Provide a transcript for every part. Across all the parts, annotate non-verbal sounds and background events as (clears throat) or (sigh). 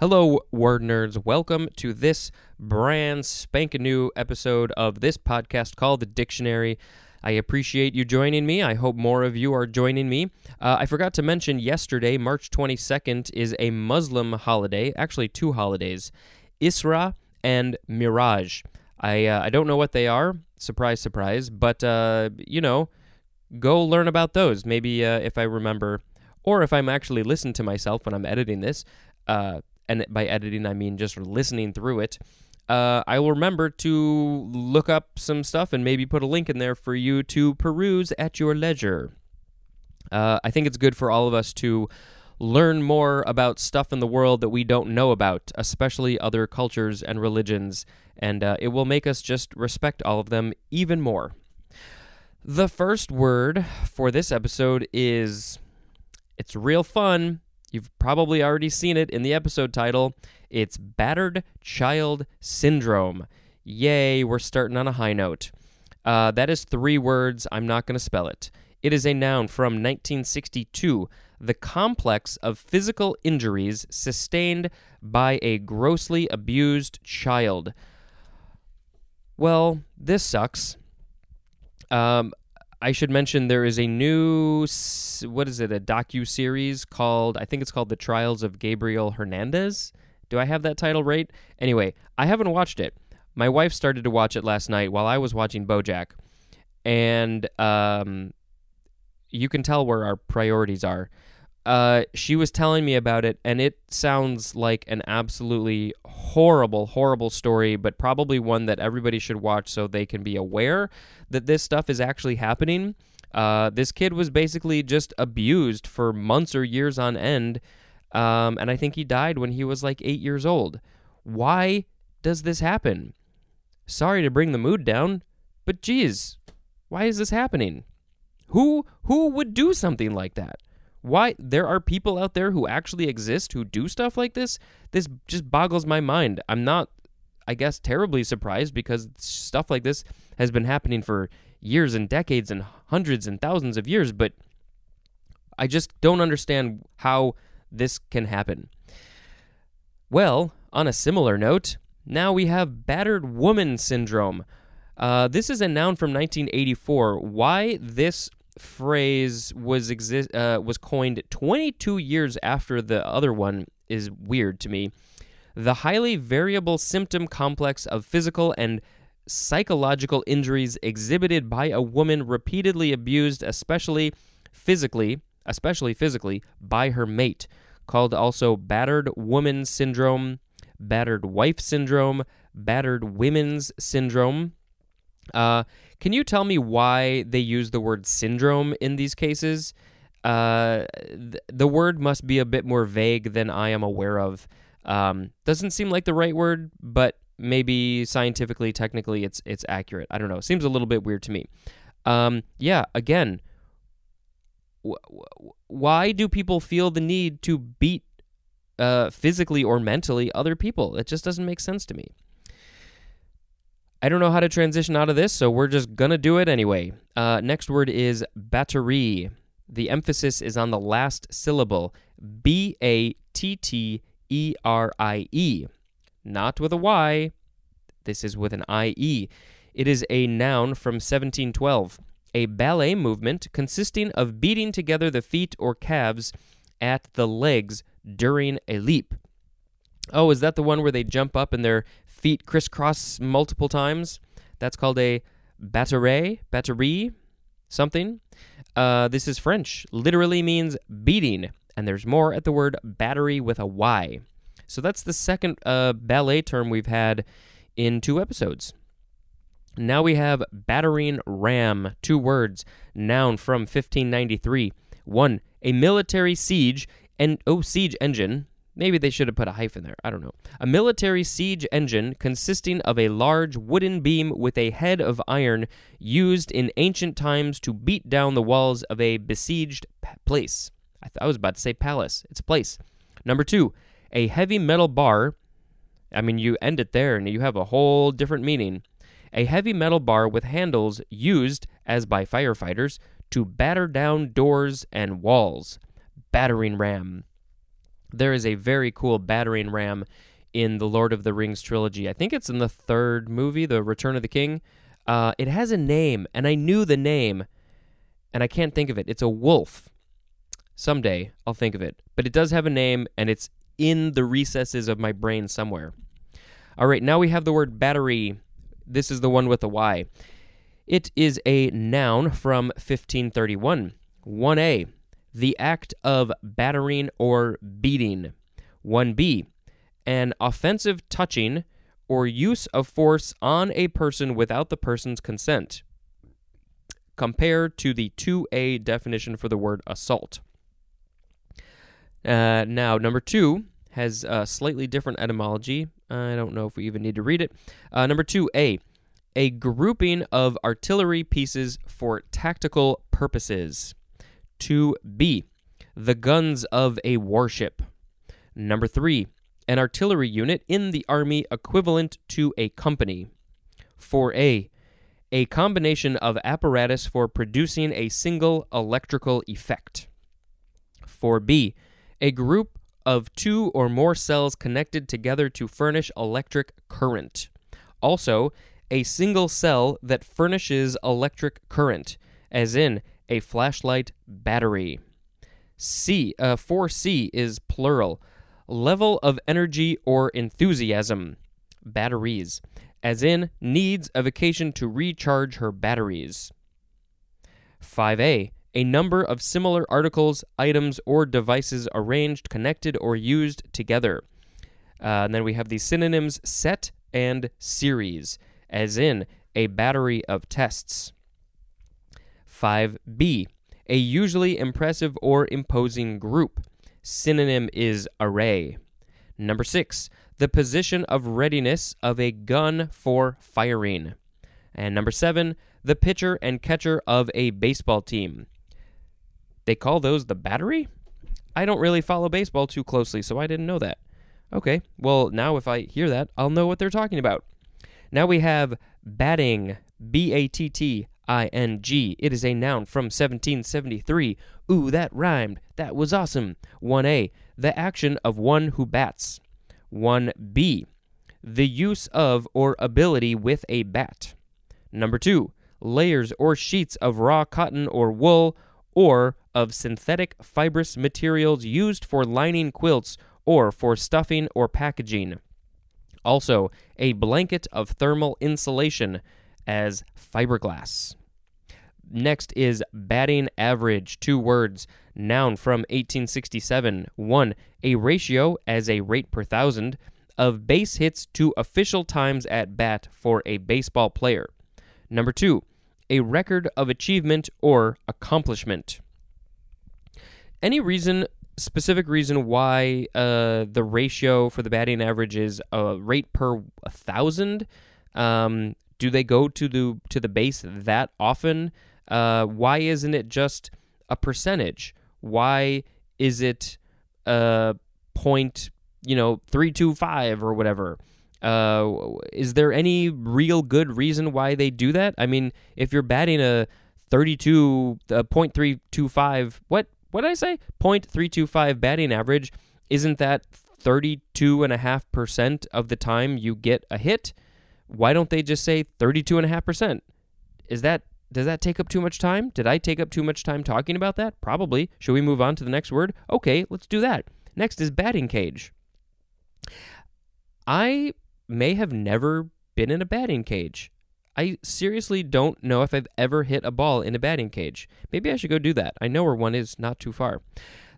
Hello, word nerds. Welcome to this brand spanking new episode of this podcast called The Dictionary. I appreciate you joining me. I hope more of you are joining me. Uh, I forgot to mention yesterday, March 22nd, is a Muslim holiday, actually, two holidays Isra and Miraj. I, uh, I don't know what they are, surprise, surprise, but, uh, you know, go learn about those. Maybe uh, if I remember, or if I'm actually listening to myself when I'm editing this, uh, and by editing I mean just listening through it, uh, I will remember to look up some stuff and maybe put a link in there for you to peruse at your leisure. Uh, I think it's good for all of us to learn more about stuff in the world that we don't know about, especially other cultures and religions, and uh, it will make us just respect all of them even more. The first word for this episode is it's real fun You've probably already seen it in the episode title. It's Battered Child Syndrome. Yay, we're starting on a high note. Uh, that is three words. I'm not going to spell it. It is a noun from 1962. The complex of physical injuries sustained by a grossly abused child. Well, this sucks. Um, I should mention there is a new what is it a docu series called I think it's called The Trials of Gabriel Hernandez. Do I have that title right? Anyway, I haven't watched it. My wife started to watch it last night while I was watching BoJack, and um, you can tell where our priorities are. Uh, she was telling me about it, and it sounds like an absolutely horrible, horrible story, but probably one that everybody should watch so they can be aware that this stuff is actually happening. Uh, this kid was basically just abused for months or years on end, um, and I think he died when he was like eight years old. Why does this happen? Sorry to bring the mood down, but geez, why is this happening? Who who would do something like that? Why there are people out there who actually exist who do stuff like this? This just boggles my mind. I'm not I guess terribly surprised because stuff like this has been happening for years and decades and hundreds and thousands of years, but I just don't understand how this can happen. Well, on a similar note, now we have battered woman syndrome. Uh, this is a noun from 1984. Why this phrase was exist uh, was coined 22 years after the other one is weird to me. The highly variable symptom complex of physical and psychological injuries exhibited by a woman repeatedly abused, especially physically, especially physically, by her mate, called also battered woman syndrome, battered wife syndrome, battered women's syndrome. Uh, can you tell me why they use the word syndrome in these cases? Uh, th- the word must be a bit more vague than I am aware of. Um, doesn't seem like the right word, but maybe scientifically, technically, it's it's accurate. I don't know. Seems a little bit weird to me. Um, yeah. Again, why do people feel the need to beat uh, physically or mentally other people? It just doesn't make sense to me. I don't know how to transition out of this, so we're just to do it anyway. Uh, next word is battery. The emphasis is on the last syllable B A T T E R I E. Not with a Y. This is with an I E. It is a noun from 1712, a ballet movement consisting of beating together the feet or calves at the legs during a leap. Oh, is that the one where they jump up and their feet crisscross multiple times? That's called a batterie, batterie, something. Uh, this is French. Literally means beating, and there's more at the word battery with a Y. So that's the second uh, ballet term we've had in two episodes. Now we have battering ram, two words, noun from 1593. One, a military siege and oh siege engine Maybe they should have put a hyphen there. I don't know. A military siege engine consisting of a large wooden beam with a head of iron used in ancient times to beat down the walls of a besieged place. I, th- I was about to say palace. It's a place. Number two, a heavy metal bar. I mean, you end it there and you have a whole different meaning. A heavy metal bar with handles used, as by firefighters, to batter down doors and walls. Battering ram. There is a very cool battering ram in the Lord of the Rings trilogy. I think it's in the third movie, The Return of the King. Uh, it has a name, and I knew the name, and I can't think of it. It's a wolf. Someday I'll think of it. But it does have a name, and it's in the recesses of my brain somewhere. All right, now we have the word battery. This is the one with the Y. It is a noun from 1531. 1A, the act of battering or beating. 1B, an offensive touching or use of force on a person without the person's consent. Compare to the 2A definition for the word assault. Uh, now, number two has a slightly different etymology. I don't know if we even need to read it. Uh, number two, A, a grouping of artillery pieces for tactical purposes. 2B, the guns of a warship. Number three, an artillery unit in the Army equivalent to a company. 4A, a combination of apparatus for producing a single electrical effect. 4B, a group of two or more cells connected together to furnish electric current. Also, a single cell that furnishes electric current, as in a flashlight battery. C, uh, 4C is plural. Level of energy or enthusiasm. Batteries, as in needs a vacation to recharge her batteries. 5A, a number of similar articles, items, or devices arranged, connected, or used together. Uh, and then we have the synonyms set and series, as in a battery of tests. 5b, a usually impressive or imposing group. Synonym is array. Number 6, the position of readiness of a gun for firing. And number 7, the pitcher and catcher of a baseball team. They call those the battery? I don't really follow baseball too closely, so I didn't know that. Okay, well, now if I hear that, I'll know what they're talking about. Now we have batting, B A T T I N G. It is a noun from 1773. Ooh, that rhymed. That was awesome. 1A, the action of one who bats. 1B, the use of or ability with a bat. Number 2, layers or sheets of raw cotton or wool or of synthetic fibrous materials used for lining quilts or for stuffing or packaging. Also, a blanket of thermal insulation as fiberglass. Next is batting average, two words, noun from 1867. One, a ratio as a rate per thousand of base hits to official times at bat for a baseball player. Number two, a record of achievement or accomplishment. Any reason, specific reason why uh, the ratio for the batting average is a rate per thousand? Um, do they go to the to the base that often? Uh, why isn't it just a percentage? Why is it a point, you know, three two five or whatever? Uh, is there any real good reason why they do that? I mean, if you're batting a 32 uh, 0.325 what what did I say? 0.325 batting average, isn't that 32.5% of the time you get a hit? Why don't they just say 32.5%? Is that does that take up too much time? Did I take up too much time talking about that? Probably. Should we move on to the next word? Okay, let's do that. Next is batting cage. I may have never been in a batting cage. I seriously don't know if I've ever hit a ball in a batting cage. Maybe I should go do that. I know where one is not too far.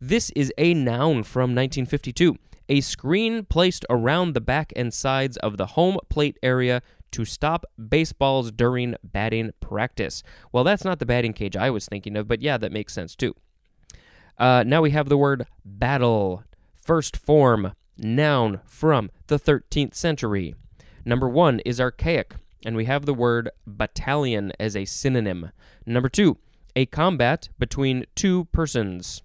This is a noun from 1952. A screen placed around the back and sides of the home plate area to stop baseballs during batting practice. Well, that's not the batting cage I was thinking of, but yeah, that makes sense too. Uh, now we have the word battle. First form, noun from the 13th century. Number one is archaic, and we have the word battalion as a synonym. Number two, a combat between two persons.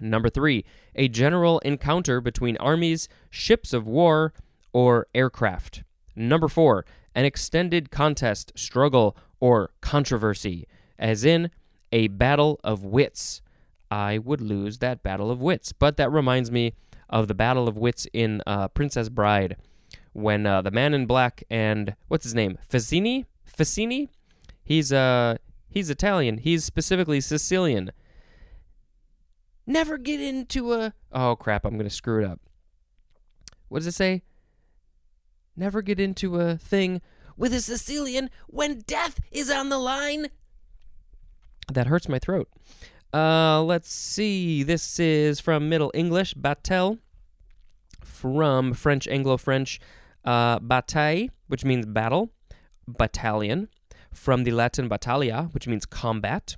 Number three, a general encounter between armies, ships of war, or aircraft. Number four, an extended contest, struggle, or controversy, as in a battle of wits. I would lose that battle of wits. But that reminds me, of the Battle of Wits in uh, Princess Bride, when uh, the Man in Black and what's his name, Fazzini, Fazzini, he's uh he's Italian. He's specifically Sicilian. Never get into a oh crap! I'm gonna screw it up. What does it say? Never get into a thing with a Sicilian when death is on the line. That hurts my throat. Uh, let's see. This is from Middle English, Batel. From French, Anglo French, uh, bataille, which means battle, battalion. From the Latin battalia, which means combat.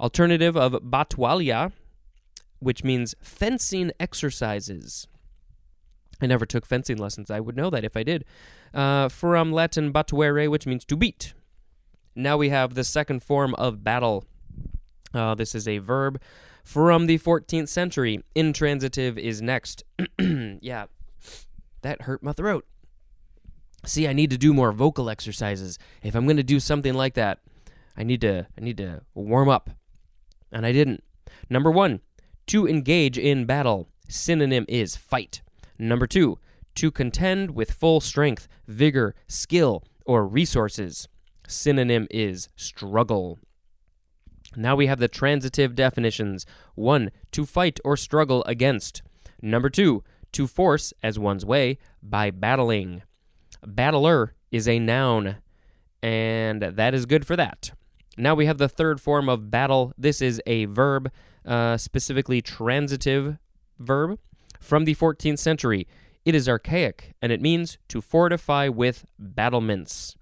Alternative of battualia, which means fencing exercises. I never took fencing lessons. I would know that if I did. Uh, from Latin battuere, which means to beat. Now we have the second form of battle. Uh, this is a verb from the 14th century. Intransitive is next. (clears throat) yeah, that hurt my throat. See, I need to do more vocal exercises. If I'm going to do something like that, I need to I need to warm up. And I didn't. Number 1, to engage in battle. Synonym is fight. Number 2, to contend with full strength, vigor, skill, or resources. Synonym is struggle. Now we have the transitive definitions. 1. To fight or struggle against. Number 2. To force as one's way by battling. Battler is a noun, and that is good for that. Now we have the third form of battle. This is a verb, uh, specifically transitive verb from the 14th century. It is archaic, and it means to fortify with battlements.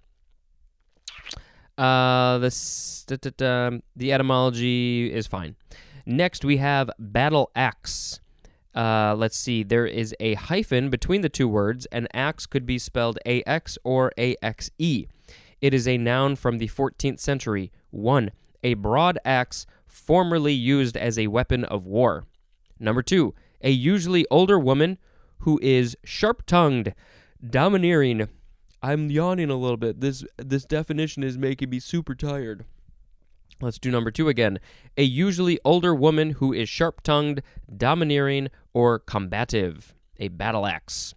Uh, the, the etymology is fine. Next, we have battle axe. Uh, let's see, there is a hyphen between the two words, and axe could be spelled AX or AXE. It is a noun from the 14th century. 1. A broad axe formerly used as a weapon of war. Number 2. A usually older woman who is sharp tongued, domineering. I'm yawning a little bit. This this definition is making me super tired. Let's do number two again. A usually older woman who is sharp tongued, domineering, or combative. A battle axe.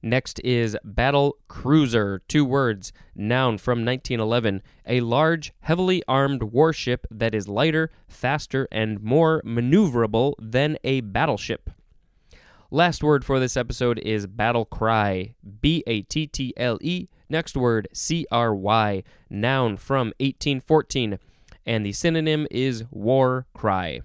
Next is battle cruiser, two words, noun from 1911. A large, heavily armed warship that is lighter, faster, and more maneuverable than a battleship. Last word for this episode is battle cry. B A T T L E. Next word, C R Y. Noun from 1814. And the synonym is war cry.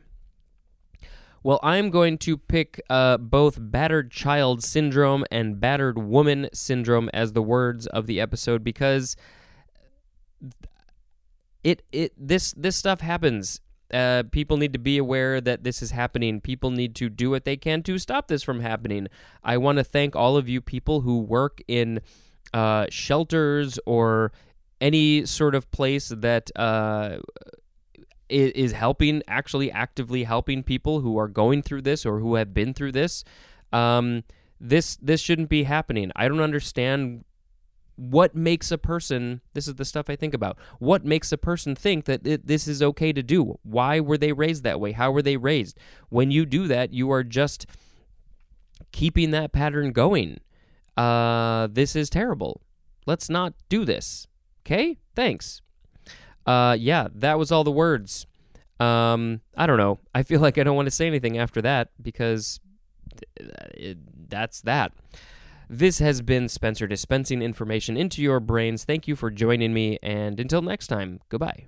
Well, I'm going to pick uh, both battered child syndrome and battered woman syndrome as the words of the episode because it it this this stuff happens uh, people need to be aware that this is happening. People need to do what they can to stop this from happening. I want to thank all of you people who work in uh, shelters or any sort of place that uh, is helping, actually actively helping people who are going through this or who have been through this. Um, this this shouldn't be happening. I don't understand what makes a person this is the stuff i think about what makes a person think that it, this is okay to do? Why were they raised that way? How were they raised? When you do that you are just keeping that pattern going. Uh, this is terrible. Let's not do this. Okay? Thanks. Uh, yeah that was all the words. Um, i don't know. I feel like i don't want to say anything after that because it, that's that this has been Spencer dispensing information into your brains. Thank you for joining me, and until next time, goodbye.